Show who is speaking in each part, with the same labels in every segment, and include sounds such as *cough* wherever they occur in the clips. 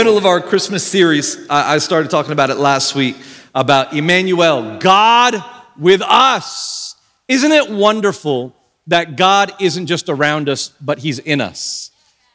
Speaker 1: middle of our Christmas series. I started talking about it last week about Emmanuel, God with us. Isn't it wonderful that God isn't just around us, but He's in us?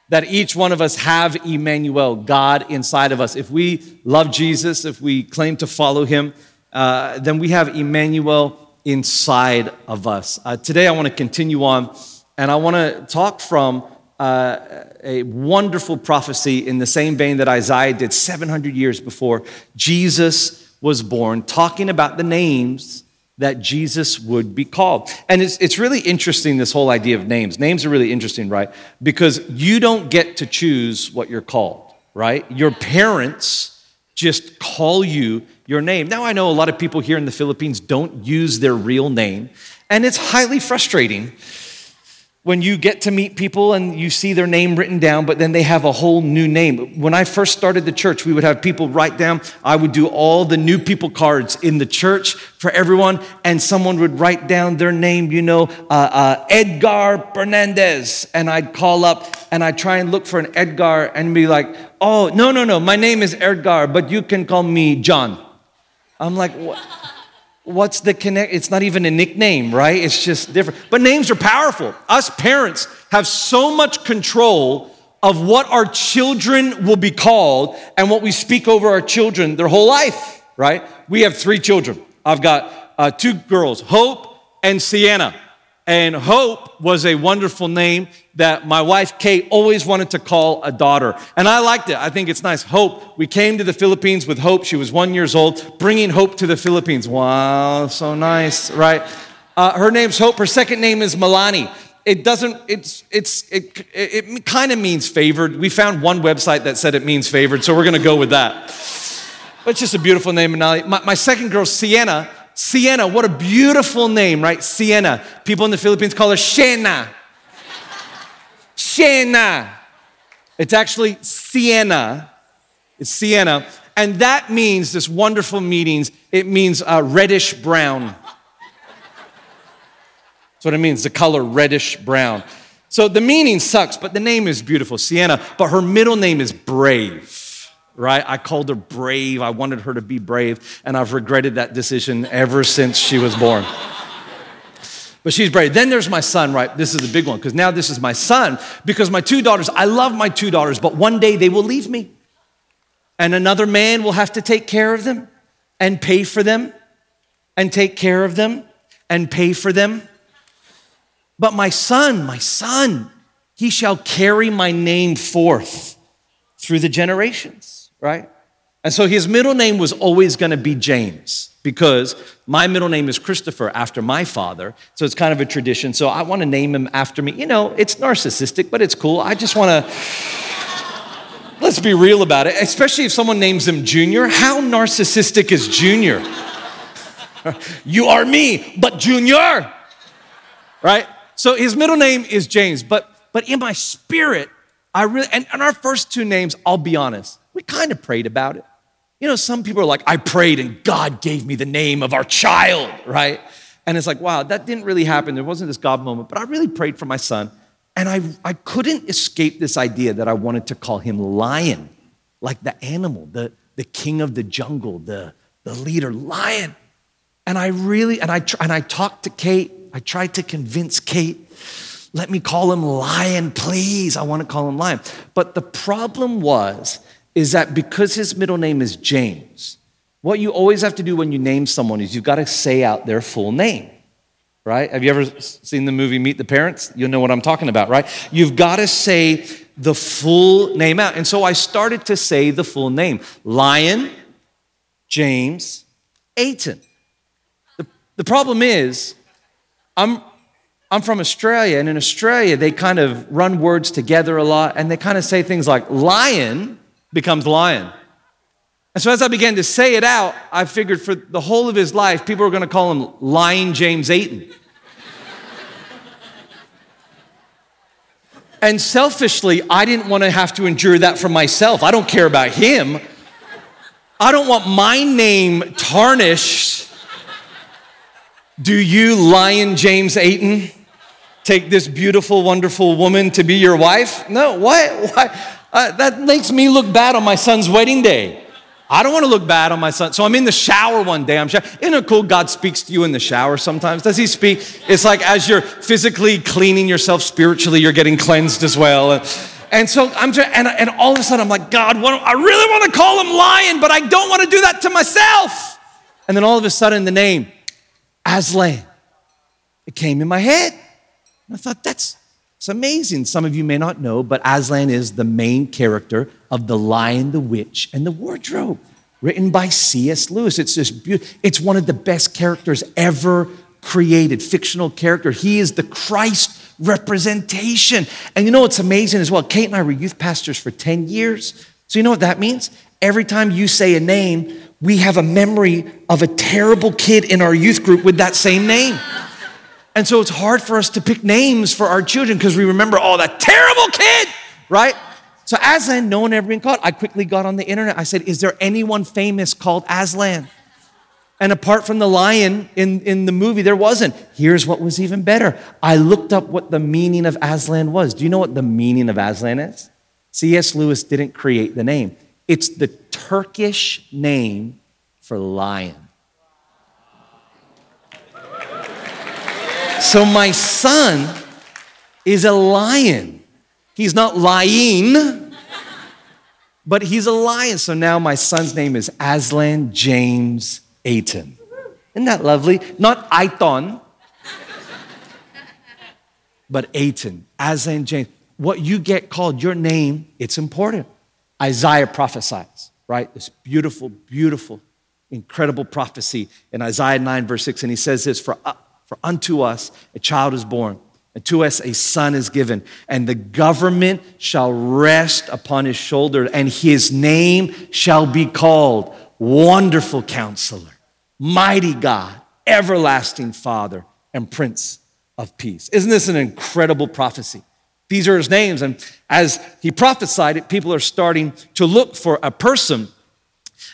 Speaker 1: That each one of us have Emmanuel, God inside of us. If we love Jesus, if we claim to follow Him, uh, then we have Emmanuel inside of us. Uh, today, I want to continue on and I want to talk from uh, a wonderful prophecy in the same vein that Isaiah did 700 years before Jesus was born, talking about the names that Jesus would be called. And it's, it's really interesting, this whole idea of names. Names are really interesting, right? Because you don't get to choose what you're called, right? Your parents just call you your name. Now, I know a lot of people here in the Philippines don't use their real name, and it's highly frustrating when you get to meet people and you see their name written down, but then they have a whole new name. When I first started the church, we would have people write down, I would do all the new people cards in the church for everyone, and someone would write down their name, you know, uh, uh, Edgar Fernandez. And I'd call up and I'd try and look for an Edgar and be like, oh, no, no, no, my name is Edgar, but you can call me John. I'm like, what? what's the connect? It's not even a nickname, right? It's just different. But names are powerful. Us parents have so much control of what our children will be called and what we speak over our children their whole life, right? We have three children. I've got uh, two girls, Hope and Sienna. And Hope was a wonderful name that my wife Kate always wanted to call a daughter. And I liked it. I think it's nice. Hope. We came to the Philippines with Hope. She was one years old, bringing Hope to the Philippines. Wow, so nice, right? Uh, her name's Hope. Her second name is Milani. It doesn't, it's, it's, it, it, it kind of means favored. We found one website that said it means favored, so we're going to go with that. But it's just a beautiful name, Milani. My, my second girl, Sienna, Sienna, what a beautiful name, right? Sienna. People in the Philippines call her Shena. Shena. It's actually Sienna. It's Sienna. And that means this wonderful meanings. It means uh, reddish brown. That's what it means, the color reddish brown. So the meaning sucks, but the name is beautiful, Sienna. But her middle name is Brave right? I called her brave. I wanted her to be brave, and I've regretted that decision ever since she was born. but she's brave. Then there's my son, right? This is the big one because now this is my son because my two daughters, I love my two daughters, but one day they will leave me and another man will have to take care of them and pay for them and take care of them and pay for them. But my son, my son, he shall carry my name forth through the generations right? And so his middle name was always going to be James because my middle name is Christopher after my father. So it's kind of a tradition. So I want to name him after me. You know, it's narcissistic, but it's cool. I just want to, let's be real about it, especially if someone names him Junior. How narcissistic is Junior? *laughs* you are me, but Junior, right? So his middle name is James, but, but in my spirit, I really, and, and our first two names, I'll be honest, we kind of prayed about it. You know, some people are like, I prayed and God gave me the name of our child, right? And it's like, wow, that didn't really happen. There wasn't this God moment, but I really prayed for my son. And I, I couldn't escape this idea that I wanted to call him lion, like the animal, the, the king of the jungle, the, the leader, lion. And I really, and I, and I talked to Kate. I tried to convince Kate, let me call him lion, please. I want to call him lion. But the problem was is that because his middle name is James, what you always have to do when you name someone is you've got to say out their full name, right? Have you ever seen the movie Meet the Parents? You'll know what I'm talking about, right? You've got to say the full name out. And so I started to say the full name Lion James Aiton. The, the problem is, I'm, I'm from Australia, and in Australia, they kind of run words together a lot, and they kind of say things like lion becomes lion. And so as I began to say it out, I figured for the whole of his life, people were going to call him Lion James Aiton. *laughs* and selfishly, I didn't want to have to endure that for myself. I don't care about him. I don't want my name tarnished. Do you, Lion James Aiton, take this beautiful, wonderful woman to be your wife? No, what? Why? Uh, that makes me look bad on my son's wedding day. I don't want to look bad on my son. So I'm in the shower one day. I'm sh- isn't it cool? God speaks to you in the shower sometimes. Does He speak? It's like as you're physically cleaning yourself spiritually, you're getting cleansed as well. And, and so I'm just, and, and all of a sudden I'm like, God, what, I really want to call him lion, but I don't want to do that to myself. And then all of a sudden the name Aslan, it came in my head. And I thought, that's it's amazing. Some of you may not know, but Aslan is the main character of The Lion, the Witch, and the Wardrobe, written by C.S. Lewis. It's just be- it's one of the best characters ever created, fictional character. He is the Christ representation. And you know what's amazing as well? Kate and I were youth pastors for 10 years. So you know what that means? Every time you say a name, we have a memory of a terrible kid in our youth group with that same name. And so it's hard for us to pick names for our children because we remember, oh, that terrible kid, right? So Aslan, no one ever been called. I quickly got on the internet. I said, is there anyone famous called Aslan? And apart from the lion in, in the movie, there wasn't. Here's what was even better. I looked up what the meaning of Aslan was. Do you know what the meaning of Aslan is? C.S. Lewis didn't create the name, it's the Turkish name for lion. So my son is a lion. He's not lying, but he's a lion. So now my son's name is Aslan James Aiton. Isn't that lovely? Not Aiton, but Aiton. Aslan James. What you get called your name, it's important. Isaiah prophesies, right? This beautiful, beautiful, incredible prophecy in Isaiah 9, verse 6. And he says this For uh, for unto us a child is born, and to us a son is given, and the government shall rest upon his shoulder, and his name shall be called Wonderful Counselor, Mighty God, Everlasting Father, and Prince of Peace. Isn't this an incredible prophecy? These are his names. And as he prophesied it, people are starting to look for a person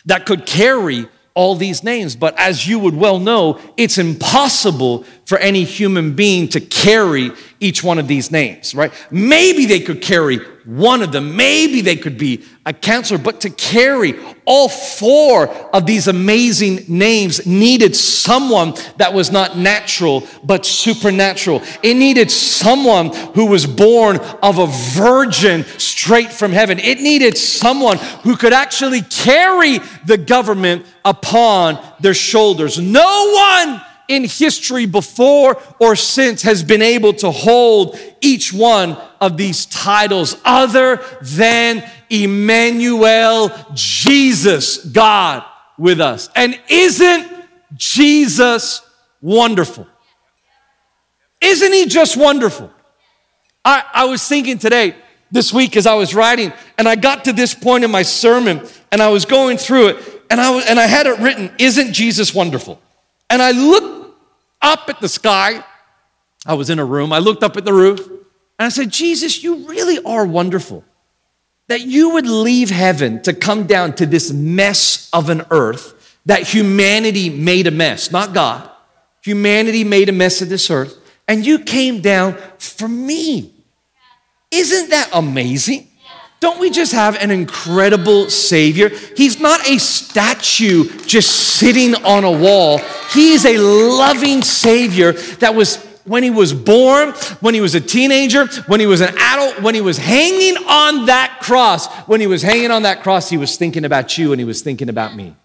Speaker 1: that could carry all these names. But as you would well know, it's impossible for any human being to carry each one of these names, right? Maybe they could carry one of them. Maybe they could be a counselor, but to carry all four of these amazing names needed someone that was not natural, but supernatural. It needed someone who was born of a virgin straight from heaven. It needed someone who could actually carry the government upon their shoulders. No one in history before or since has been able to hold each one of these titles other than Emmanuel, Jesus, God with us. And isn't Jesus wonderful? Isn't he just wonderful? I, I was thinking today, this week as I was writing, and I got to this point in my sermon, and I was going through it, and I, and I had it written, Isn't Jesus wonderful? And I looked up at the sky. I was in a room. I looked up at the roof and I said, Jesus, you really are wonderful that you would leave heaven to come down to this mess of an earth that humanity made a mess, not God. Humanity made a mess of this earth, and you came down for me. Isn't that amazing? Don't we just have an incredible Savior? He's not a statue just sitting on a wall. He is a loving Savior that was, when he was born, when he was a teenager, when he was an adult, when he was hanging on that cross, when he was hanging on that cross, he was thinking about you and he was thinking about me.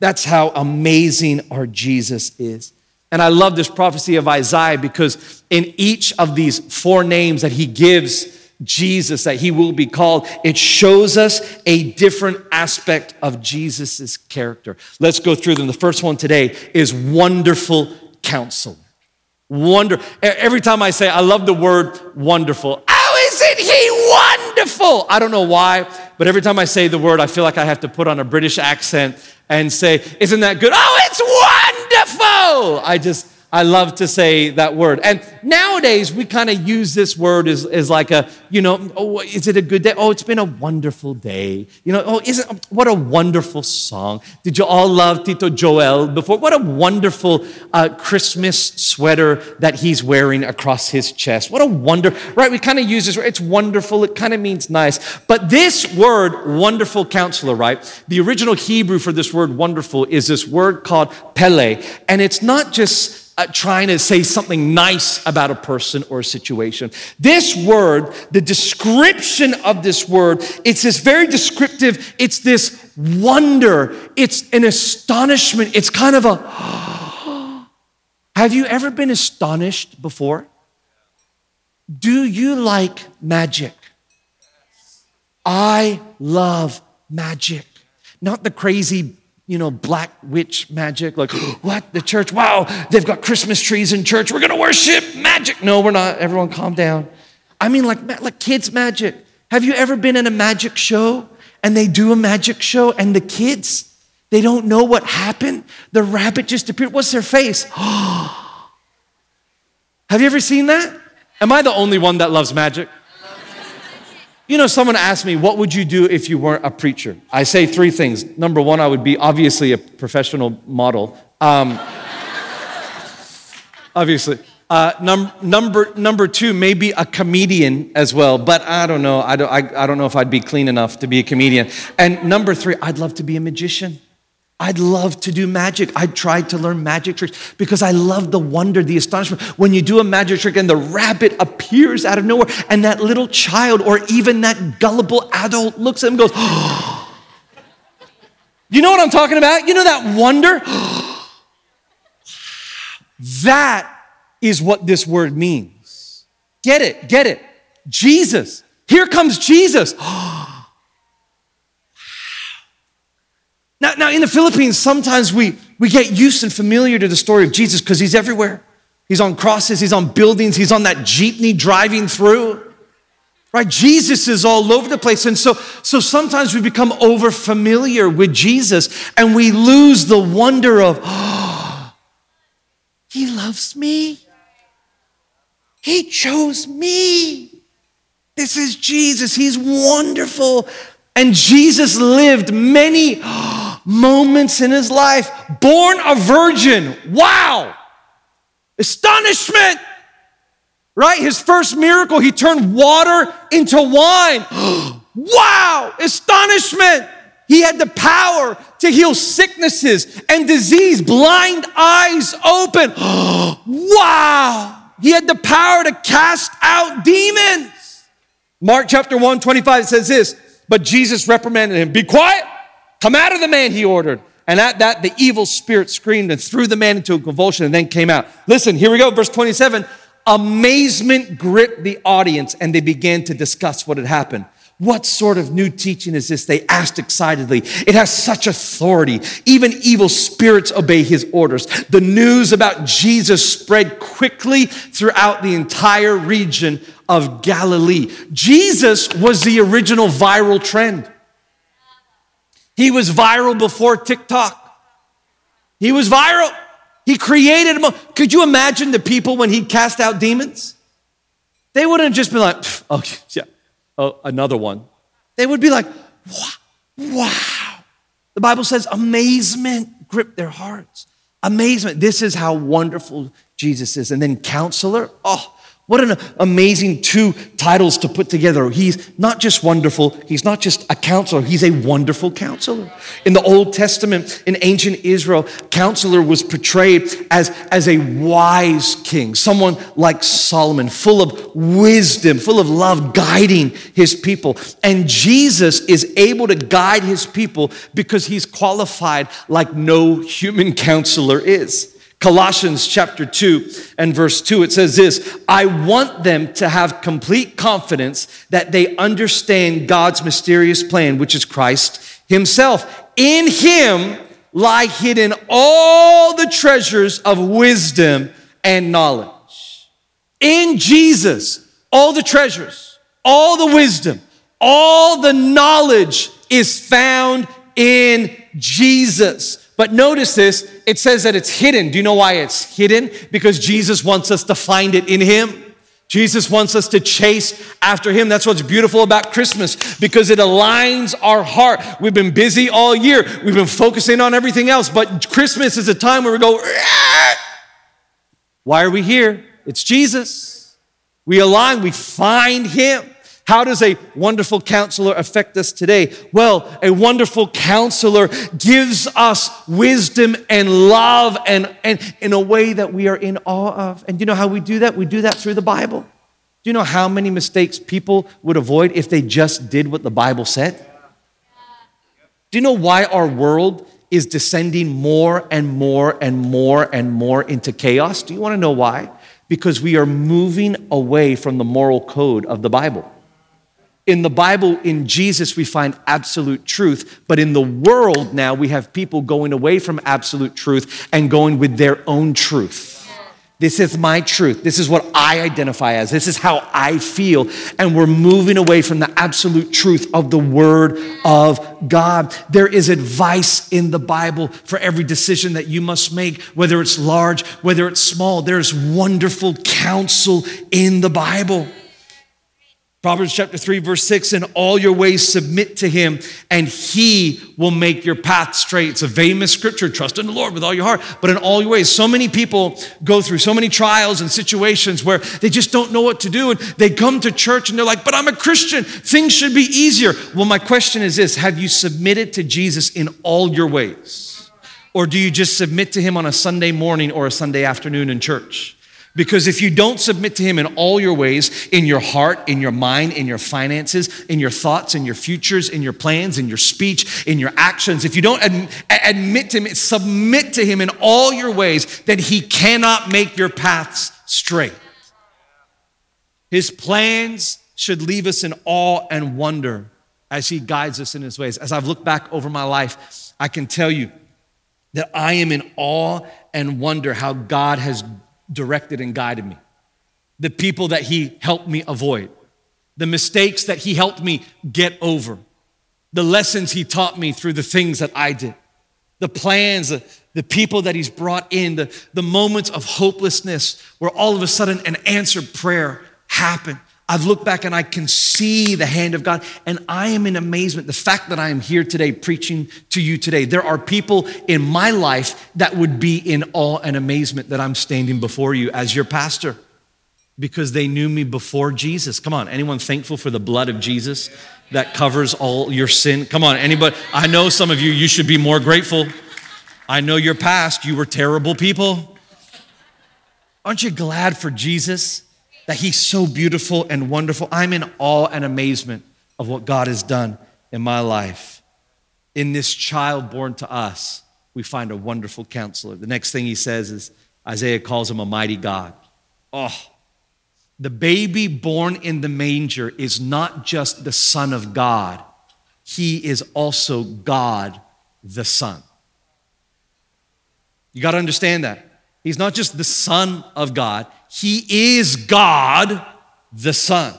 Speaker 1: That's how amazing our Jesus is. And I love this prophecy of Isaiah because in each of these four names that he gives Jesus, that he will be called, it shows us a different aspect of Jesus's character. Let's go through them. The first one today is wonderful counsel. Wonder. Every time I say, I love the word wonderful. Oh, isn't he wonderful? I don't know why, but every time I say the word, I feel like I have to put on a British accent and say, Isn't that good? Oh, it's wonderful. I just, I love to say that word. And nowadays, we kind of use this word as, as like a, you know, oh, is it a good day? Oh, it's been a wonderful day. You know, oh, isn't, what a wonderful song. Did you all love Tito Joel before? What a wonderful uh, Christmas sweater that he's wearing across his chest. What a wonder, right? We kind of use this word. It's wonderful. It kind of means nice. But this word, wonderful counselor, right? The original Hebrew for this word wonderful is this word called Pele. And it's not just uh, trying to say something nice about a person or a situation. This word, the description of this word, it's this very descriptive, it's this wonder, it's an astonishment, it's kind of a. *gasps* Have you ever been astonished before? Do you like magic? I love magic. Not the crazy you know, black witch magic. Like, *gasps* what? The church? Wow, they've got Christmas trees in church. We're going to worship magic. No, we're not. Everyone calm down. I mean, like, like kids' magic. Have you ever been in a magic show and they do a magic show and the kids, they don't know what happened? The rabbit just appeared. What's their face? *gasps* Have you ever seen that? Am I the only one that loves magic? You know, someone asked me, What would you do if you weren't a preacher? I say three things. Number one, I would be obviously a professional model. Um, *laughs* obviously. Uh, num- number, number two, maybe a comedian as well, but I don't know. I don't, I, I don't know if I'd be clean enough to be a comedian. And number three, I'd love to be a magician. I'd love to do magic. I tried to learn magic tricks because I love the wonder, the astonishment. When you do a magic trick and the rabbit appears out of nowhere, and that little child or even that gullible adult looks at him and goes, oh. *gasps* You know what I'm talking about? You know that wonder? *gasps* that is what this word means. Get it, get it. Jesus. Here comes Jesus. Oh. *gasps* Now, now in the Philippines, sometimes we, we get used and familiar to the story of Jesus because he's everywhere. He's on crosses, he's on buildings, he's on that jeepney driving through. Right? Jesus is all over the place. And so, so sometimes we become over familiar with Jesus and we lose the wonder of, oh, *gasps* he loves me. He chose me. This is Jesus. He's wonderful. And Jesus lived many. Oh, *gasps* moments in his life, born a virgin. Wow! Astonishment! Right? His first miracle, he turned water into wine. *gasps* wow! Astonishment! He had the power to heal sicknesses and disease, blind eyes open. *gasps* wow! He had the power to cast out demons. Mark chapter 1, 25 says this, but Jesus reprimanded him, Be quiet Come out of the man, he ordered. And at that, the evil spirit screamed and threw the man into a convulsion and then came out. Listen, here we go, verse 27. Amazement gripped the audience and they began to discuss what had happened. What sort of new teaching is this? They asked excitedly. It has such authority. Even evil spirits obey his orders. The news about Jesus spread quickly throughout the entire region of Galilee. Jesus was the original viral trend. He was viral before TikTok. He was viral. He created him. Could you imagine the people when he cast out demons? They wouldn't have just been like, oh, *laughs* yeah, oh, another one. They would be like, wow. The Bible says amazement gripped their hearts. Amazement. This is how wonderful Jesus is. And then counselor, oh, what an amazing two titles to put together. He's not just wonderful, he's not just a counselor, he's a wonderful counselor. In the Old Testament, in ancient Israel, counselor was portrayed as, as a wise king, someone like Solomon, full of wisdom, full of love, guiding his people. And Jesus is able to guide his people because he's qualified like no human counselor is. Colossians chapter 2 and verse 2, it says this I want them to have complete confidence that they understand God's mysterious plan, which is Christ Himself. In Him lie hidden all the treasures of wisdom and knowledge. In Jesus, all the treasures, all the wisdom, all the knowledge is found in Jesus. But notice this it says that it's hidden. Do you know why it's hidden? Because Jesus wants us to find it in Him. Jesus wants us to chase after him. That's what's beautiful about Christmas because it aligns our heart. We've been busy all year. We've been focusing on everything else, but Christmas is a time where we go, Aah! why are we here? It's Jesus. We align, we find him. How does a wonderful counselor affect us today? Well, a wonderful counselor gives us wisdom and love and, and in a way that we are in awe of. And you know how we do that? We do that through the Bible. Do you know how many mistakes people would avoid if they just did what the Bible said? Do you know why our world is descending more and more and more and more into chaos? Do you want to know why? Because we are moving away from the moral code of the Bible. In the Bible, in Jesus, we find absolute truth, but in the world now, we have people going away from absolute truth and going with their own truth. This is my truth. This is what I identify as. This is how I feel. And we're moving away from the absolute truth of the Word of God. There is advice in the Bible for every decision that you must make, whether it's large, whether it's small. There's wonderful counsel in the Bible. Proverbs chapter 3, verse 6 In all your ways submit to him, and he will make your path straight. It's a famous scripture trust in the Lord with all your heart, but in all your ways. So many people go through so many trials and situations where they just don't know what to do. And they come to church and they're like, But I'm a Christian. Things should be easier. Well, my question is this Have you submitted to Jesus in all your ways? Or do you just submit to him on a Sunday morning or a Sunday afternoon in church? Because if you don't submit to Him in all your ways, in your heart, in your mind, in your finances, in your thoughts, in your futures, in your plans, in your speech, in your actions, if you don't ad- admit to Him, submit to Him in all your ways, then He cannot make your paths straight. His plans should leave us in awe and wonder as He guides us in His ways. As I've looked back over my life, I can tell you that I am in awe and wonder how God has directed and guided me, the people that He helped me avoid, the mistakes that He helped me get over, the lessons He taught me through the things that I did, the plans, the, the people that He's brought in, the, the moments of hopelessness where all of a sudden an answered prayer happened I've looked back and I can see the hand of God. And I am in amazement. The fact that I am here today preaching to you today, there are people in my life that would be in awe and amazement that I'm standing before you as your pastor because they knew me before Jesus. Come on, anyone thankful for the blood of Jesus that covers all your sin? Come on, anybody. I know some of you, you should be more grateful. I know your past, you were terrible people. Aren't you glad for Jesus? that he's so beautiful and wonderful. I'm in awe and amazement of what God has done in my life. In this child born to us, we find a wonderful counselor. The next thing he says is Isaiah calls him a mighty God. Oh, the baby born in the manger is not just the Son of God, he is also God the Son. You got to understand that. He's not just the Son of God, he is God the Son.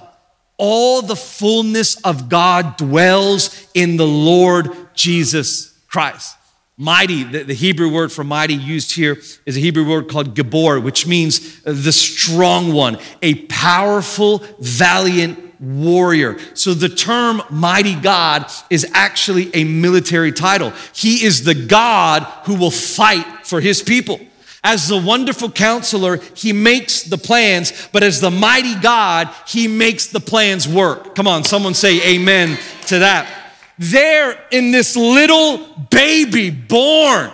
Speaker 1: All the fullness of God dwells in the Lord Jesus Christ. Mighty, the, Hebrew word for mighty used here is a Hebrew word called Gabor, which means the strong one, a powerful, valiant warrior. So the term mighty God is actually a military title. He is the God who will fight for his people. As the wonderful counselor, he makes the plans, but as the mighty God, he makes the plans work. Come on, someone say amen to that. There in this little baby born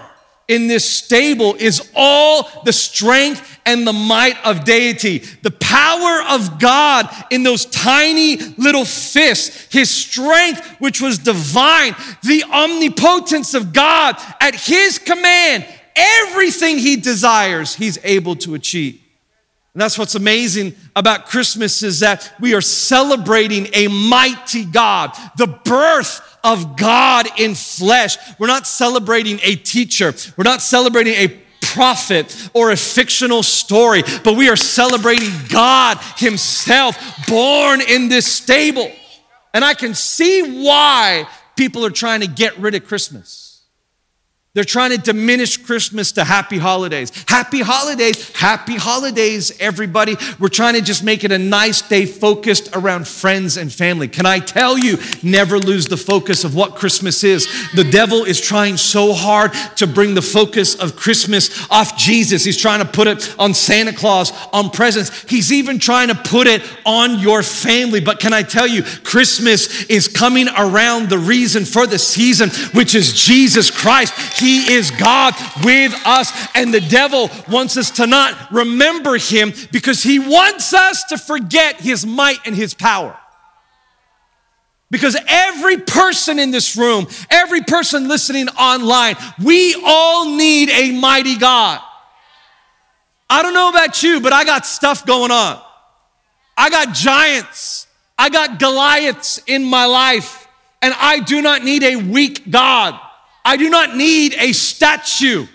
Speaker 1: in this stable is all the strength and the might of deity. The power of God in those tiny little fists, his strength, which was divine, the omnipotence of God at his command, everything he desires, he's able to achieve. And that's what's amazing about Christmas is that we are celebrating a mighty God, the birth of God in flesh. We're not celebrating a teacher. We're not celebrating a prophet or a fictional story, but we are celebrating God himself born in this stable. And I can see why people are trying to get rid of Christmas. They're trying to diminish Christmas to happy holidays. Happy holidays, happy holidays, everybody. We're trying to just make it a nice day focused around friends and family. Can I tell you, never lose the focus of what Christmas is. The devil is trying so hard to bring the focus of Christmas off Jesus. He's trying to put it on Santa Claus, on presents. He's even trying to put it on your family. But can I tell you, Christmas is coming around the reason for the season, which is Jesus Christ. He is God with us, and the devil wants us to not remember Him because he wants us to forget His might and His power. Because every person in this room, every person listening online, we all need a mighty God. I don't know about you, but I got stuff going on. I got giants. I got Goliaths in my life, and I do not need a weak God. I do not need a statue.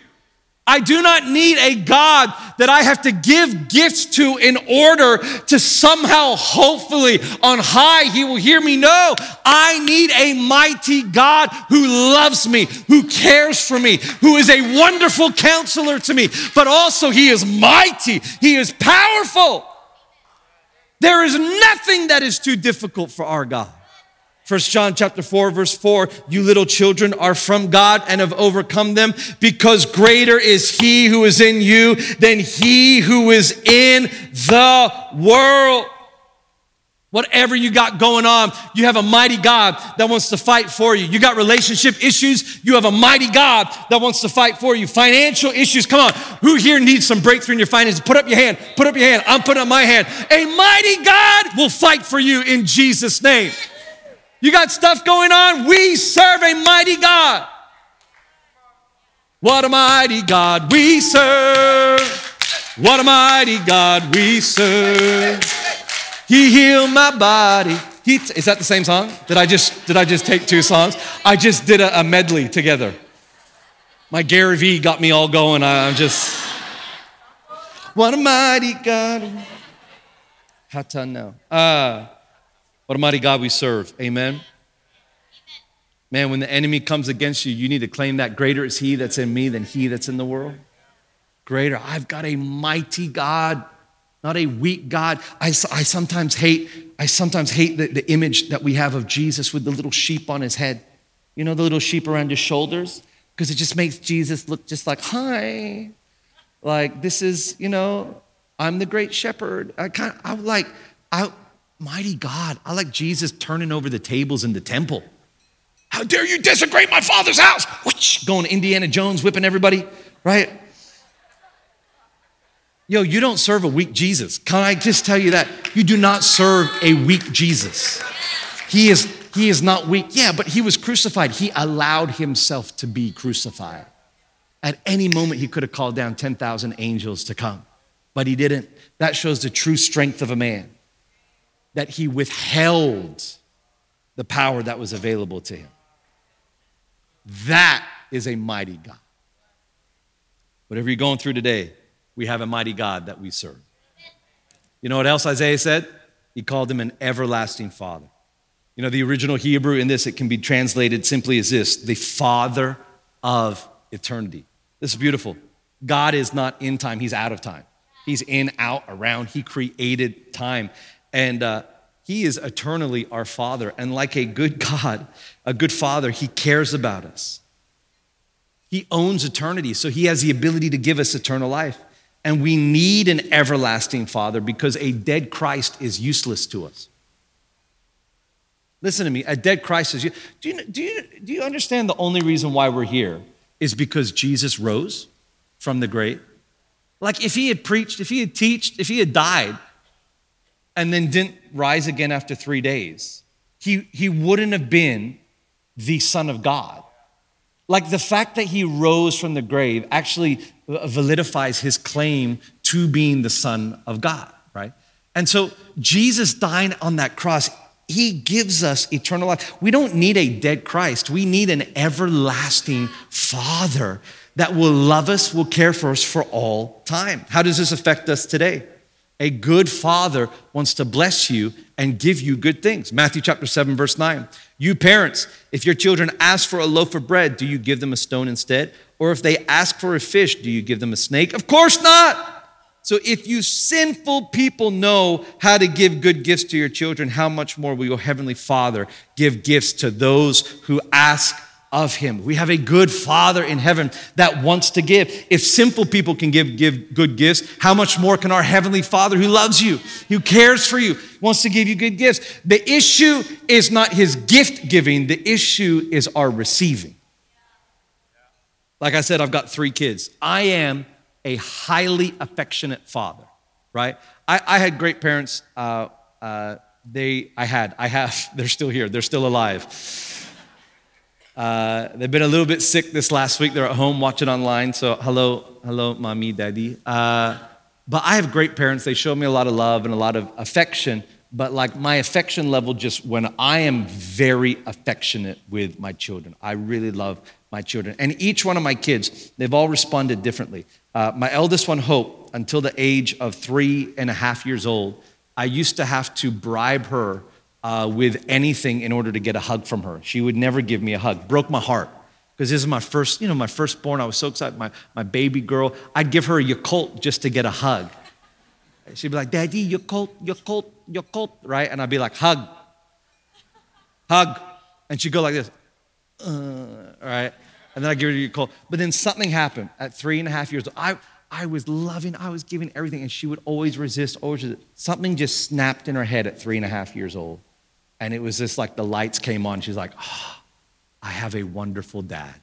Speaker 1: I do not need a God that I have to give gifts to in order to somehow, hopefully, on high, He will hear me. No, I need a mighty God who loves me, who cares for me, who is a wonderful counselor to me, but also He is mighty, He is powerful. There is nothing that is too difficult for our God. First John chapter 4 verse 4, you little children are from God and have overcome them because greater is he who is in you than he who is in the world. Whatever you got going on, you have a mighty God that wants to fight for you. You got relationship issues, you have a mighty God that wants to fight for you. Financial issues, come on. Who here needs some breakthrough in your finances? Put up your hand, put up your hand. I'm putting up my hand. A mighty God will fight for you in Jesus' name. You got stuff going on? We serve a mighty God. What a mighty God we serve. What a mighty God we serve. He healed my body. He t- is that the same song? Did I just did I just take two songs? I just did a, a medley together. My Gary Vee got me all going. I, I'm just what a mighty God. How to know? Uh, what a mighty God we serve. Amen. Man, when the enemy comes against you, you need to claim that greater is he that's in me than he that's in the world. Greater. I've got a mighty God, not a weak God. I, I sometimes hate, I sometimes hate the, the image that we have of Jesus with the little sheep on his head. You know, the little sheep around his shoulders? Because it just makes Jesus look just like, hi. Like, this is, you know, I'm the great shepherd. I kind of, I'm like, I, Mighty God, I like Jesus turning over the tables in the temple. How dare you desecrate my father's house? Whoosh, going Indiana Jones, whipping everybody, right? Yo, you don't serve a weak Jesus. Can I just tell you that? You do not serve a weak Jesus. He is, he is not weak. Yeah, but he was crucified. He allowed himself to be crucified. At any moment, he could have called down 10,000 angels to come, but he didn't. That shows the true strength of a man that he withheld the power that was available to him. That is a mighty God. Whatever you're going through today, we have a mighty God that we serve. You know what else Isaiah said? He called him an everlasting father. You know, the original Hebrew in this, it can be translated simply as this the father of eternity. This is beautiful. God is not in time, he's out of time. He's in, out, around. He created time. And uh, he is eternally our father. And like a good God, a good father, he cares about us. He owns eternity, so he has the ability to give us eternal life. And we need an everlasting father because a dead Christ is useless to us. Listen to me, a dead Christ is. Do you, do, you, do you understand the only reason why we're here is because Jesus rose from the grave? Like if he had preached, if he had taught, if he had died, and then didn't rise again after three days, he, he wouldn't have been the Son of God. Like the fact that he rose from the grave actually validifies his claim to being the Son of God, right? And so Jesus dying on that cross, he gives us eternal life. We don't need a dead Christ, we need an everlasting Father that will love us, will care for us for all time. How does this affect us today? A good father wants to bless you and give you good things. Matthew chapter 7, verse 9. You parents, if your children ask for a loaf of bread, do you give them a stone instead? Or if they ask for a fish, do you give them a snake? Of course not. So if you sinful people know how to give good gifts to your children, how much more will your heavenly Father give gifts to those who ask of him. We have a good father in heaven that wants to give. If simple people can give, give good gifts, how much more can our heavenly father who loves you, who cares for you, wants to give you good gifts? The issue is not his gift giving, the issue is our receiving. Like I said, I've got three kids. I am a highly affectionate father, right? I, I had great parents. Uh, uh, they, I had, I have, *laughs* they're still here, they're still alive uh, they've been a little bit sick this last week. They're at home watching online. So, hello, hello, mommy, daddy. Uh, but I have great parents. They show me a lot of love and a lot of affection. But, like, my affection level just when I am very affectionate with my children, I really love my children. And each one of my kids, they've all responded differently. Uh, my eldest one, Hope, until the age of three and a half years old, I used to have to bribe her uh, with anything in order to get a hug from her. She would never give me a hug. Broke my heart because this is my first, you know, my firstborn. I was so excited. My, my baby girl. I'd give her a Yakult just to get a hug. She'd be like, Daddy, Yakult, Yakult, Yakult, right? And I'd be like, hug, hug. And she'd go like this, uh, right? And then I'd give her a Yakult. But then something happened at three and a half years old. I, I was loving, I was giving everything, and she would always resist, always resist. Something just snapped in her head at three and a half years old. And it was just like the lights came on. She's like, oh, I have a wonderful dad.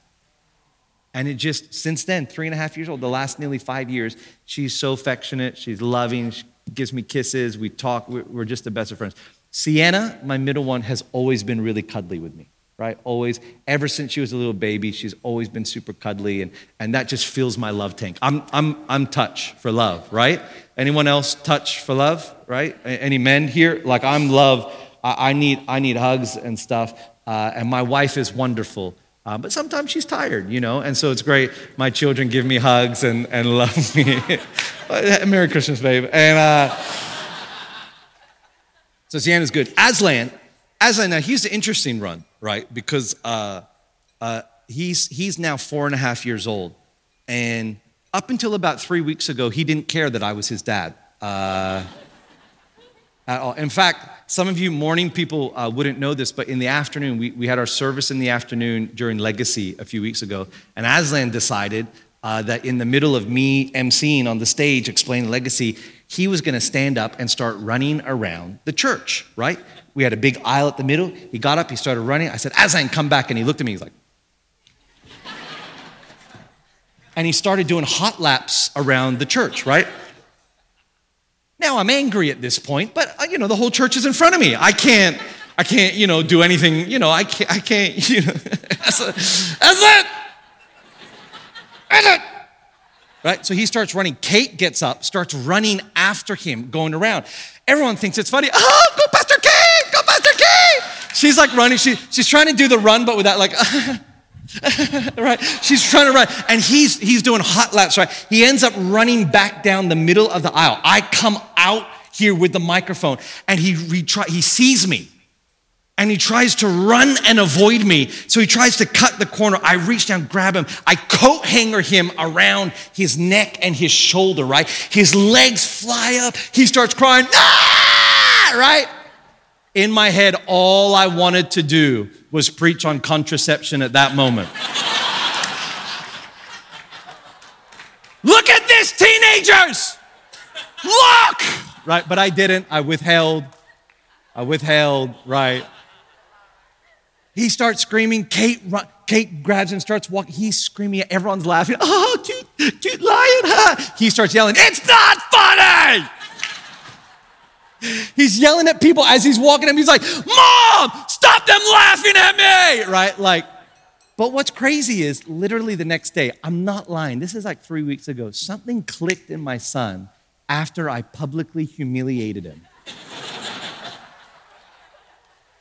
Speaker 1: And it just, since then, three and a half years old, the last nearly five years, she's so affectionate. She's loving. She gives me kisses. We talk. We're just the best of friends. Sienna, my middle one, has always been really cuddly with me, right? Always. Ever since she was a little baby, she's always been super cuddly. And, and that just fills my love tank. I'm, I'm, I'm touch for love, right? Anyone else touch for love, right? Any men here? Like, I'm love I, I need, I need hugs and stuff. Uh, and my wife is wonderful. Uh, but sometimes she's tired, you know, and so it's great. My children give me hugs and, and love me. *laughs* Merry Christmas, babe. And uh, so Sienna's good. Aslan, Aslan, now he's an interesting run, right? Because uh, uh, he's, he's now four and a half years old. And up until about three weeks ago, he didn't care that I was his dad. Uh, at all. In fact, some of you morning people uh, wouldn't know this, but in the afternoon, we, we had our service in the afternoon during Legacy a few weeks ago, and Aslan decided uh, that in the middle of me emceeing on the stage explaining Legacy, he was going to stand up and start running around the church, right? We had a big aisle at the middle. He got up, he started running. I said, Aslan, come back. And he looked at me, he's like, *laughs* and he started doing hot laps around the church, right? Now I'm angry at this point, but uh, you know, the whole church is in front of me. I can't, I can't, you know, do anything, you know, I can't, I can't, *laughs* you know, that's, a, that's it. That's it. Right? So he starts running. Kate gets up, starts running after him, going around. Everyone thinks it's funny. Oh, go Pastor Kate! Go Pastor Kate! She's like running. She, she's trying to do the run, but without like, *laughs* *laughs* right? She's trying to run, and he's he's doing hot laps, right? He ends up running back down the middle of the aisle. I come out here with the microphone, and he retry, he sees me, and he tries to run and avoid me. So he tries to cut the corner. I reach down, grab him. I coat hanger him around his neck and his shoulder. Right? His legs fly up. He starts crying. Ah! Right? In my head, all I wanted to do was preach on contraception at that moment. Look at this, teenagers! Look! Right, but I didn't. I withheld. I withheld, right? He starts screaming. Kate, run, Kate grabs and starts walking. He's screaming. Everyone's laughing. Oh, dude, dude, lion. Huh? He starts yelling, It's not funny! he's yelling at people as he's walking and He's like, Mom, stop them laughing at me, right? Like, but what's crazy is literally the next day, I'm not lying. This is like three weeks ago. Something clicked in my son after I publicly humiliated him.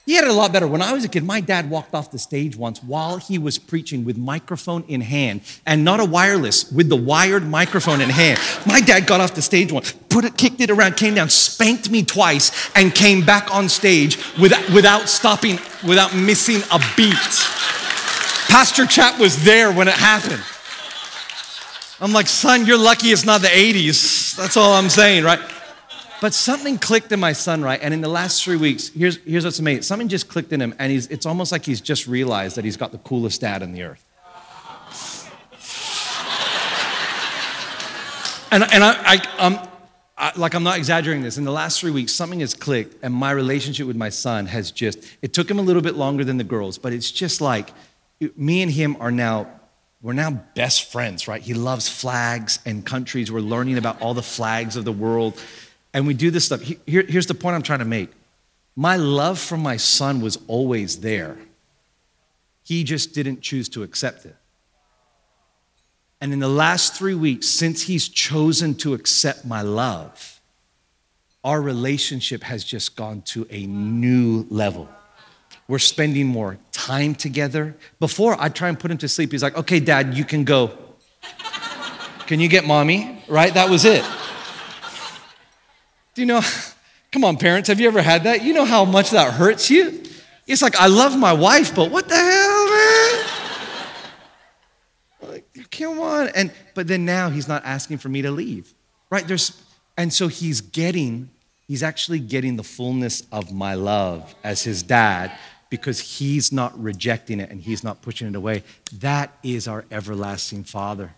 Speaker 1: He had it a lot better. When I was a kid, my dad walked off the stage once while he was preaching with microphone in hand and not a wireless, with the wired microphone in hand. My dad got off the stage once, put it, kicked it around, came down, spanked me twice, and came back on stage without, without stopping, without missing a beat. Pastor Chap was there when it happened. I'm like, son, you're lucky it's not the 80s. That's all I'm saying, right? But something clicked in my son, right? And in the last three weeks, here's, here's what's amazing. Something just clicked in him, and he's, it's almost like he's just realized that he's got the coolest dad in the earth. And, and I, I, um, I, like I'm not exaggerating this. In the last three weeks, something has clicked, and my relationship with my son has just, it took him a little bit longer than the girls, but it's just like me and him are now we're now best friends, right? He loves flags and countries. We're learning about all the flags of the world and we do this stuff. Here, here's the point I'm trying to make my love for my son was always there, he just didn't choose to accept it. And in the last three weeks, since he's chosen to accept my love, our relationship has just gone to a new level. We're spending more time together. Before, I'd try and put him to sleep. He's like, okay, dad, you can go. Can you get mommy? Right? That was it. Do you know? *laughs* Come on, parents, have you ever had that? You know how much that hurts you? It's like, I love my wife, but what the hell, man? *laughs* like, come on. And but then now he's not asking for me to leave. Right? There's and so he's getting, he's actually getting the fullness of my love as his dad because he's not rejecting it and he's not pushing it away. That is our everlasting father.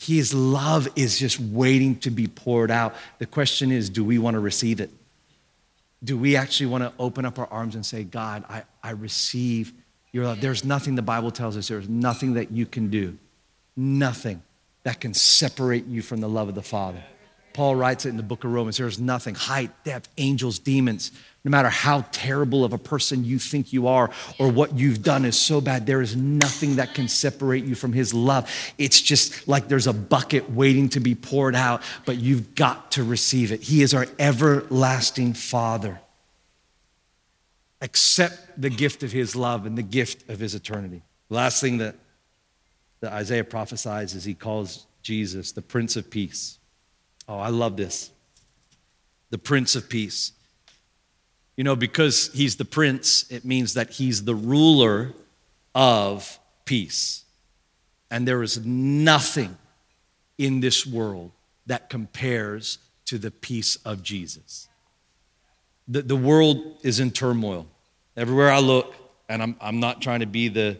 Speaker 1: His love is just waiting to be poured out. The question is do we want to receive it? Do we actually want to open up our arms and say, God, I, I receive your love? There's nothing the Bible tells us, there's nothing that you can do, nothing that can separate you from the love of the Father. Paul writes it in the book of Romans there's nothing height, depth, angels, demons no matter how terrible of a person you think you are or what you've done is so bad, there is nothing that can separate you from His love. It's just like there's a bucket waiting to be poured out, but you've got to receive it. He is our everlasting Father. Accept the gift of His love and the gift of His eternity. Last thing that, that Isaiah prophesies is He calls Jesus the Prince of Peace. Oh, I love this. The Prince of Peace. You know, because he's the prince, it means that he's the ruler of peace. And there is nothing in this world that compares to the peace of Jesus. The, the world is in turmoil. Everywhere I look, and I'm, I'm not trying to be the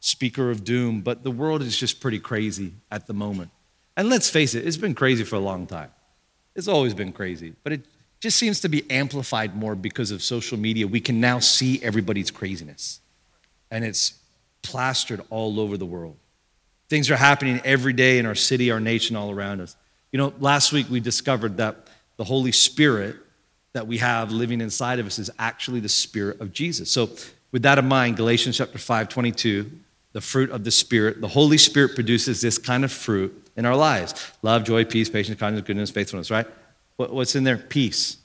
Speaker 1: speaker of doom, but the world is just pretty crazy at the moment. And let's face it, it's been crazy for a long time. It's always been crazy, but it just seems to be amplified more because of social media. We can now see everybody's craziness, and it's plastered all over the world. Things are happening every day in our city, our nation, all around us. You know, last week we discovered that the Holy Spirit that we have living inside of us is actually the Spirit of Jesus. So, with that in mind, Galatians chapter 5, 22, the fruit of the Spirit, the Holy Spirit produces this kind of fruit in our lives love, joy, peace, patience, kindness, goodness, faithfulness, right? What's in there? Peace.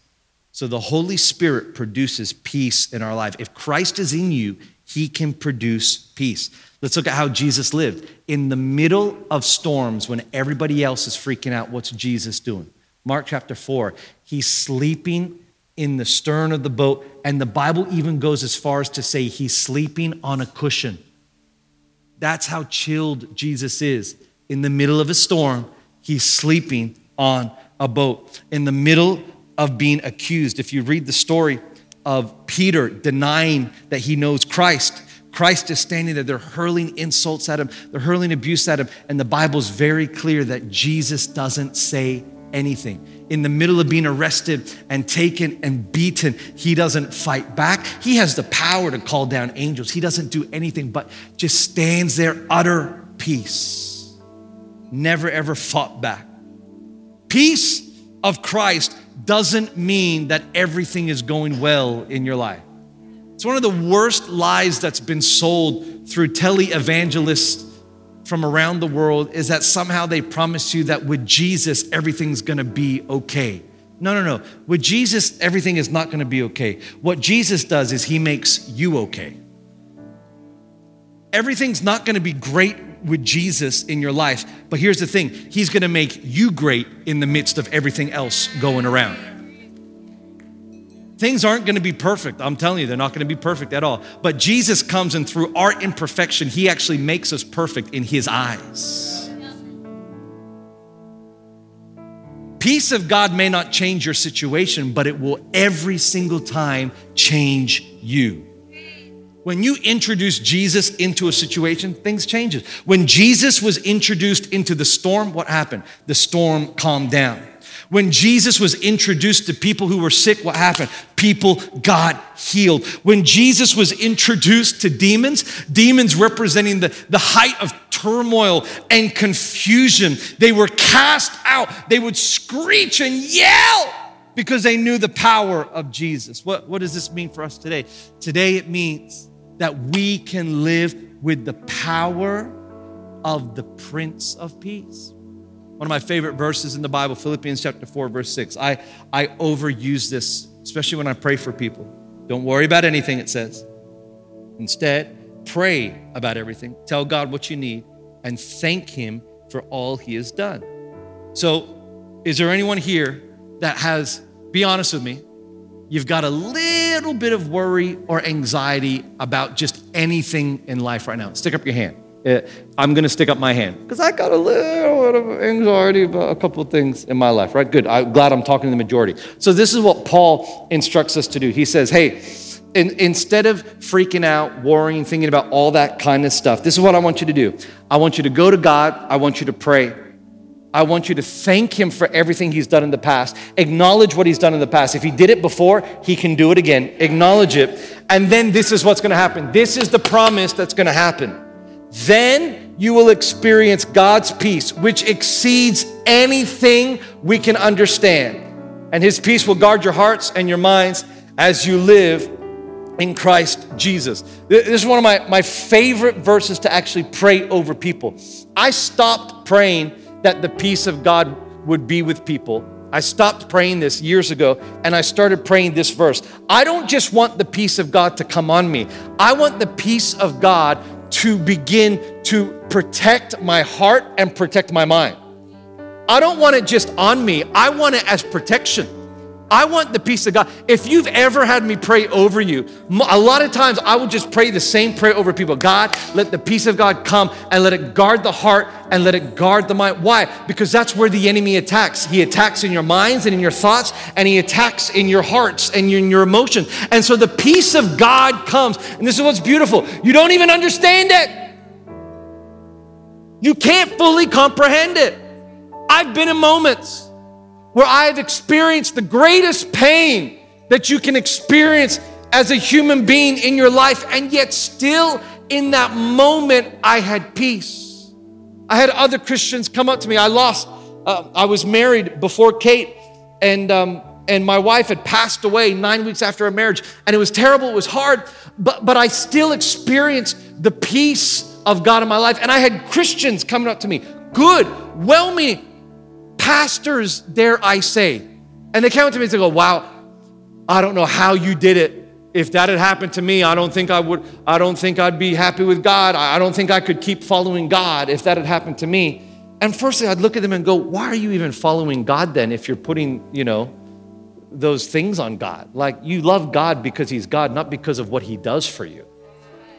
Speaker 1: So the Holy Spirit produces peace in our life. If Christ is in you, he can produce peace. Let's look at how Jesus lived. In the middle of storms, when everybody else is freaking out, what's Jesus doing? Mark chapter 4, he's sleeping in the stern of the boat, and the Bible even goes as far as to say he's sleeping on a cushion. That's how chilled Jesus is. In the middle of a storm, he's sleeping on a boat in the middle of being accused. If you read the story of Peter denying that he knows Christ, Christ is standing there. They're hurling insults at him, they're hurling abuse at him. And the Bible is very clear that Jesus doesn't say anything. In the middle of being arrested and taken and beaten, he doesn't fight back. He has the power to call down angels. He doesn't do anything but just stands there, utter peace. Never ever fought back. Peace of Christ doesn't mean that everything is going well in your life. It's one of the worst lies that's been sold through televangelists from around the world is that somehow they promise you that with Jesus, everything's gonna be okay. No, no, no. With Jesus, everything is not gonna be okay. What Jesus does is he makes you okay everything's not going to be great with Jesus in your life, but here's the thing He's going to make you great in the midst of everything else going around. Things aren't going to be perfect. I'm telling you, they're not going to be perfect at all. But Jesus comes and through our imperfection, He actually makes us perfect in His eyes. Peace of God may not change your situation, but it will every single time change you. When you introduce Jesus into a situation, things changes. When Jesus was introduced into the storm, what happened? The storm calmed down. When Jesus was introduced to people who were sick, what happened? People got healed. When Jesus was introduced to demons, demons representing the, the height of turmoil and confusion, they were cast out. They would screech and yell because they knew the power of Jesus. What, what does this mean for us today? Today it means that we can live with the power of the Prince of Peace. One of my favorite verses in the Bible, Philippians chapter 4, verse 6. I, I overuse this, especially when I pray for people. Don't worry about anything, it says. Instead, pray about everything. Tell God what you need and thank Him for all He has done. So, is there anyone here that has, be honest with me, you've got a little bit of worry or anxiety about just anything in life right now, stick up your hand. Uh, I'm going to stick up my hand because I got a little bit of anxiety about a couple of things in my life, right? Good. I'm glad I'm talking to the majority. So, this is what Paul instructs us to do. He says, Hey, in, instead of freaking out, worrying, thinking about all that kind of stuff, this is what I want you to do. I want you to go to God. I want you to pray. I want you to thank him for everything he's done in the past. Acknowledge what he's done in the past. If he did it before, he can do it again. Acknowledge it. And then this is what's going to happen. This is the promise that's going to happen. Then you will experience God's peace, which exceeds anything we can understand. And his peace will guard your hearts and your minds as you live in Christ Jesus. This is one of my, my favorite verses to actually pray over people. I stopped praying that the peace of God would be with people. I stopped praying this years ago and I started praying this verse. I don't just want the peace of God to come on me, I want the peace of God to begin to protect my heart and protect my mind. I don't want it just on me, I want it as protection. I want the peace of God. If you've ever had me pray over you, a lot of times I will just pray the same prayer over people God, let the peace of God come and let it guard the heart and let it guard the mind. Why? Because that's where the enemy attacks. He attacks in your minds and in your thoughts, and he attacks in your hearts and in your emotions. And so the peace of God comes. And this is what's beautiful you don't even understand it, you can't fully comprehend it. I've been in moments where I've experienced the greatest pain that you can experience as a human being in your life, and yet still in that moment, I had peace. I had other Christians come up to me. I lost, uh, I was married before Kate, and, um, and my wife had passed away nine weeks after our marriage, and it was terrible, it was hard, but, but I still experienced the peace of God in my life. And I had Christians coming up to me, good, well meaning, pastors, dare I say, and they came to me and they go, wow, I don't know how you did it. If that had happened to me, I don't think I would, I don't think I'd be happy with God. I don't think I could keep following God if that had happened to me. And firstly, I'd look at them and go, why are you even following God then if you're putting, you know, those things on God? Like you love God because he's God, not because of what he does for you.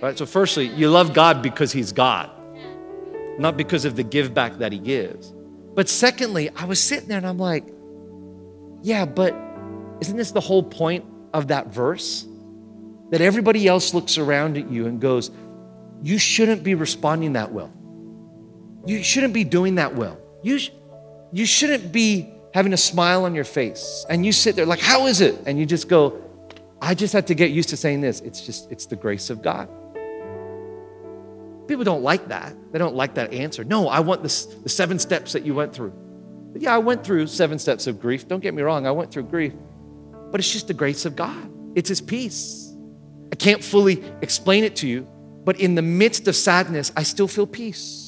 Speaker 1: Right? So firstly, you love God because he's God, not because of the give back that he gives. But secondly, I was sitting there and I'm like, yeah, but isn't this the whole point of that verse? That everybody else looks around at you and goes, you shouldn't be responding that well. You shouldn't be doing that well. You, sh- you shouldn't be having a smile on your face. And you sit there like, how is it? And you just go, I just had to get used to saying this. It's just, it's the grace of God. People don't like that. They don't like that answer. No, I want this, the seven steps that you went through. But yeah, I went through seven steps of grief. Don't get me wrong, I went through grief. But it's just the grace of God, it's His peace. I can't fully explain it to you, but in the midst of sadness, I still feel peace.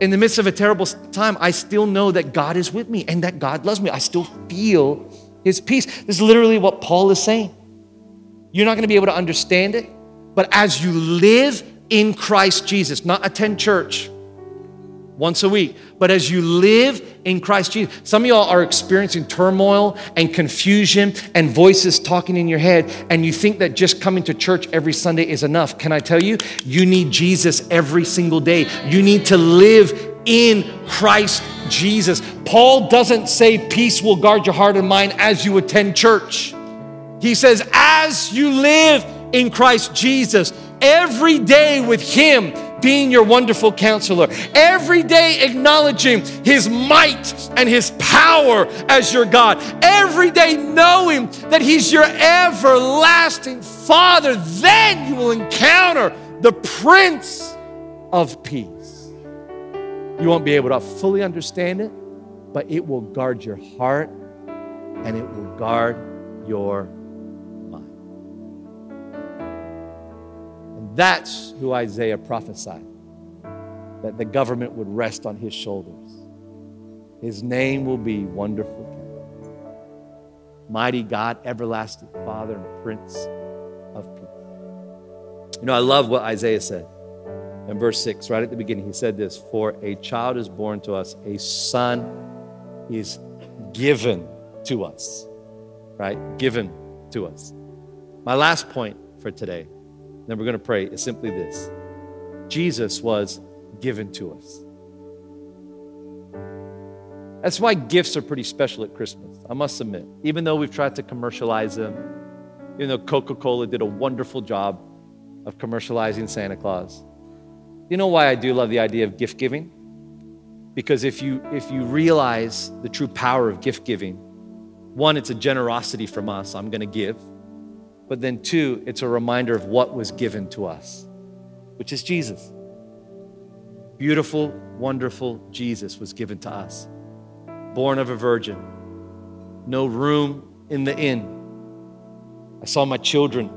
Speaker 1: In the midst of a terrible time, I still know that God is with me and that God loves me. I still feel His peace. This is literally what Paul is saying. You're not going to be able to understand it, but as you live in Christ Jesus, not attend church once a week, but as you live in Christ Jesus. Some of y'all are experiencing turmoil and confusion and voices talking in your head, and you think that just coming to church every Sunday is enough. Can I tell you? You need Jesus every single day. You need to live in Christ Jesus. Paul doesn't say peace will guard your heart and mind as you attend church, he says, as you live in Christ Jesus, Every day with Him being your wonderful counselor. Every day acknowledging His might and His power as your God. Every day knowing that He's your everlasting Father. Then you will encounter the Prince of Peace. You won't be able to fully understand it, but it will guard your heart and it will guard your That's who Isaiah prophesied that the government would rest on his shoulders. His name will be Wonderful Mighty God, Everlasting Father, and Prince of Peace. You know, I love what Isaiah said in verse 6, right at the beginning. He said this For a child is born to us, a son is given to us, right? Given to us. My last point for today then we're going to pray is simply this Jesus was given to us. That's why gifts are pretty special at Christmas, I must admit. Even though we've tried to commercialize them, even though Coca Cola did a wonderful job of commercializing Santa Claus. You know why I do love the idea of gift giving? Because if you, if you realize the true power of gift giving, one, it's a generosity from us, I'm gonna give. But then, two, it's a reminder of what was given to us, which is Jesus. Beautiful, wonderful Jesus was given to us, born of a virgin, no room in the inn. I saw my children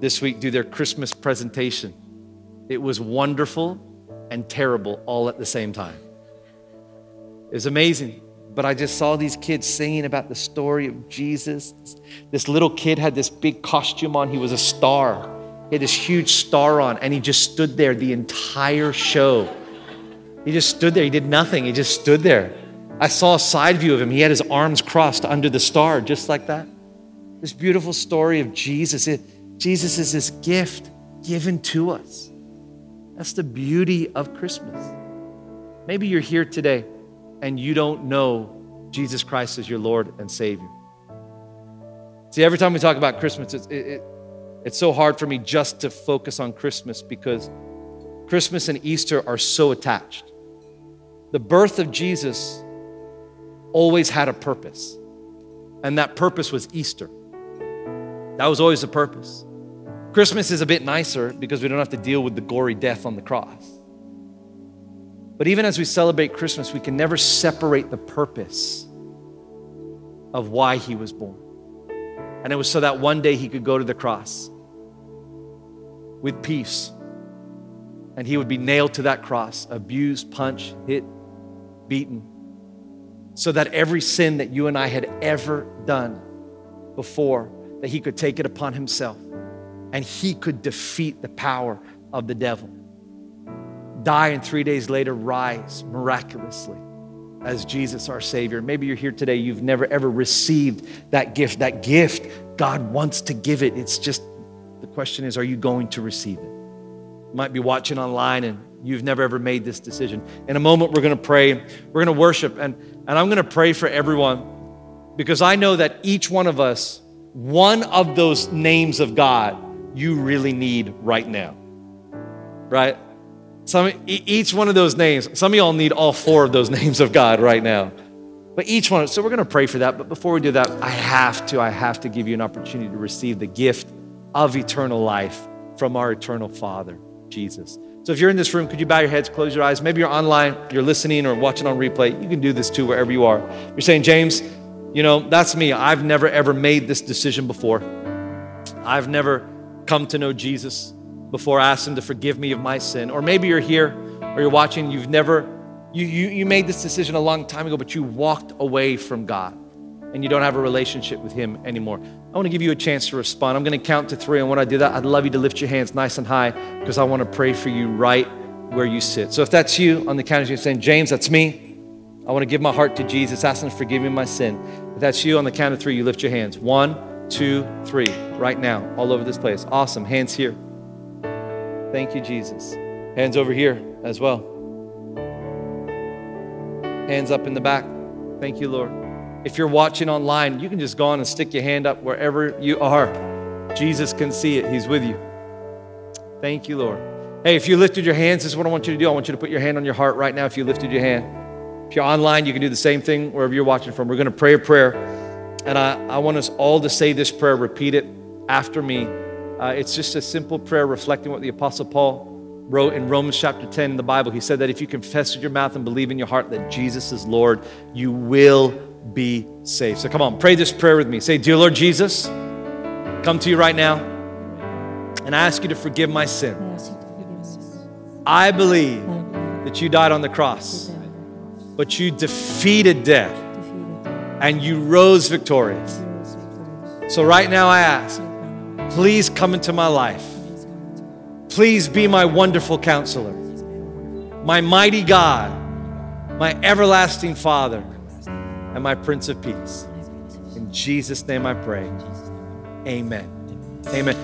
Speaker 1: this week do their Christmas presentation. It was wonderful and terrible all at the same time. It was amazing. But I just saw these kids singing about the story of Jesus. This little kid had this big costume on, he was a star. He had this huge star on, and he just stood there the entire show. He just stood there. He did nothing. He just stood there. I saw a side view of him. He had his arms crossed under the star, just like that. This beautiful story of Jesus. It, Jesus is this gift given to us. That's the beauty of Christmas. Maybe you're here today and you don't know Jesus Christ as your Lord and Savior. See, every time we talk about Christmas, it's, it, it, it's so hard for me just to focus on Christmas because Christmas and Easter are so attached. The birth of Jesus always had a purpose, and that purpose was Easter. That was always the purpose. Christmas is a bit nicer because we don't have to deal with the gory death on the cross. But even as we celebrate Christmas, we can never separate the purpose of why he was born. And it was so that one day he could go to the cross with peace. And he would be nailed to that cross, abused, punched, hit, beaten, so that every sin that you and I had ever done before, that he could take it upon himself and he could defeat the power of the devil die, and three days later rise miraculously as Jesus our Savior. Maybe you're here today, you've never ever received that gift. That gift, God wants to give it. It's just the question is, are you going to receive it? You might be watching online and you've never ever made this decision. In a moment, we're gonna pray, we're gonna worship, and, and I'm gonna pray for everyone because I know that each one of us, one of those names of God, you really need right now, right? Some, each one of those names, some of y'all need all four of those *laughs* names of God right now. But each one, so we're going to pray for that. But before we do that, I have to, I have to give you an opportunity to receive the gift of eternal life from our eternal Father, Jesus. So if you're in this room, could you bow your heads, close your eyes? Maybe you're online, you're listening or watching on replay. You can do this too, wherever you are. You're saying, James, you know, that's me. I've never ever made this decision before. I've never come to know Jesus before I ask Him to forgive me of my sin. Or maybe you're here or you're watching, you've never, you, you, you made this decision a long time ago, but you walked away from God and you don't have a relationship with Him anymore. I want to give you a chance to respond. I'm going to count to three. And when I do that, I'd love you to lift your hands nice and high because I want to pray for you right where you sit. So if that's you on the count of you saying, James, that's me. I want to give my heart to Jesus, asking to forgive me my sin. If that's you on the count of three, you lift your hands. One, two, three, right now, all over this place. Awesome. Hands here. Thank you, Jesus. Hands over here as well. Hands up in the back. Thank you, Lord. If you're watching online, you can just go on and stick your hand up wherever you are. Jesus can see it, He's with you. Thank you, Lord. Hey, if you lifted your hands, this is what I want you to do. I want you to put your hand on your heart right now if you lifted your hand. If you're online, you can do the same thing wherever you're watching from. We're going to pray a prayer. And I, I want us all to say this prayer, repeat it after me uh, it's just a simple prayer reflecting what the Apostle Paul wrote in Romans chapter 10 in the Bible. He said that if you confess with your mouth and believe in your heart that Jesus is Lord, you will be saved. So come on, pray this prayer with me. Say, Dear Lord Jesus, come to you right now, and I ask you to forgive my sin. I believe that you died on the cross, but you defeated death and you rose victorious. So right now I ask Please come into my life. Please be my wonderful counselor, my mighty God, my everlasting Father, and my Prince of Peace. In Jesus' name I pray. Amen. Amen.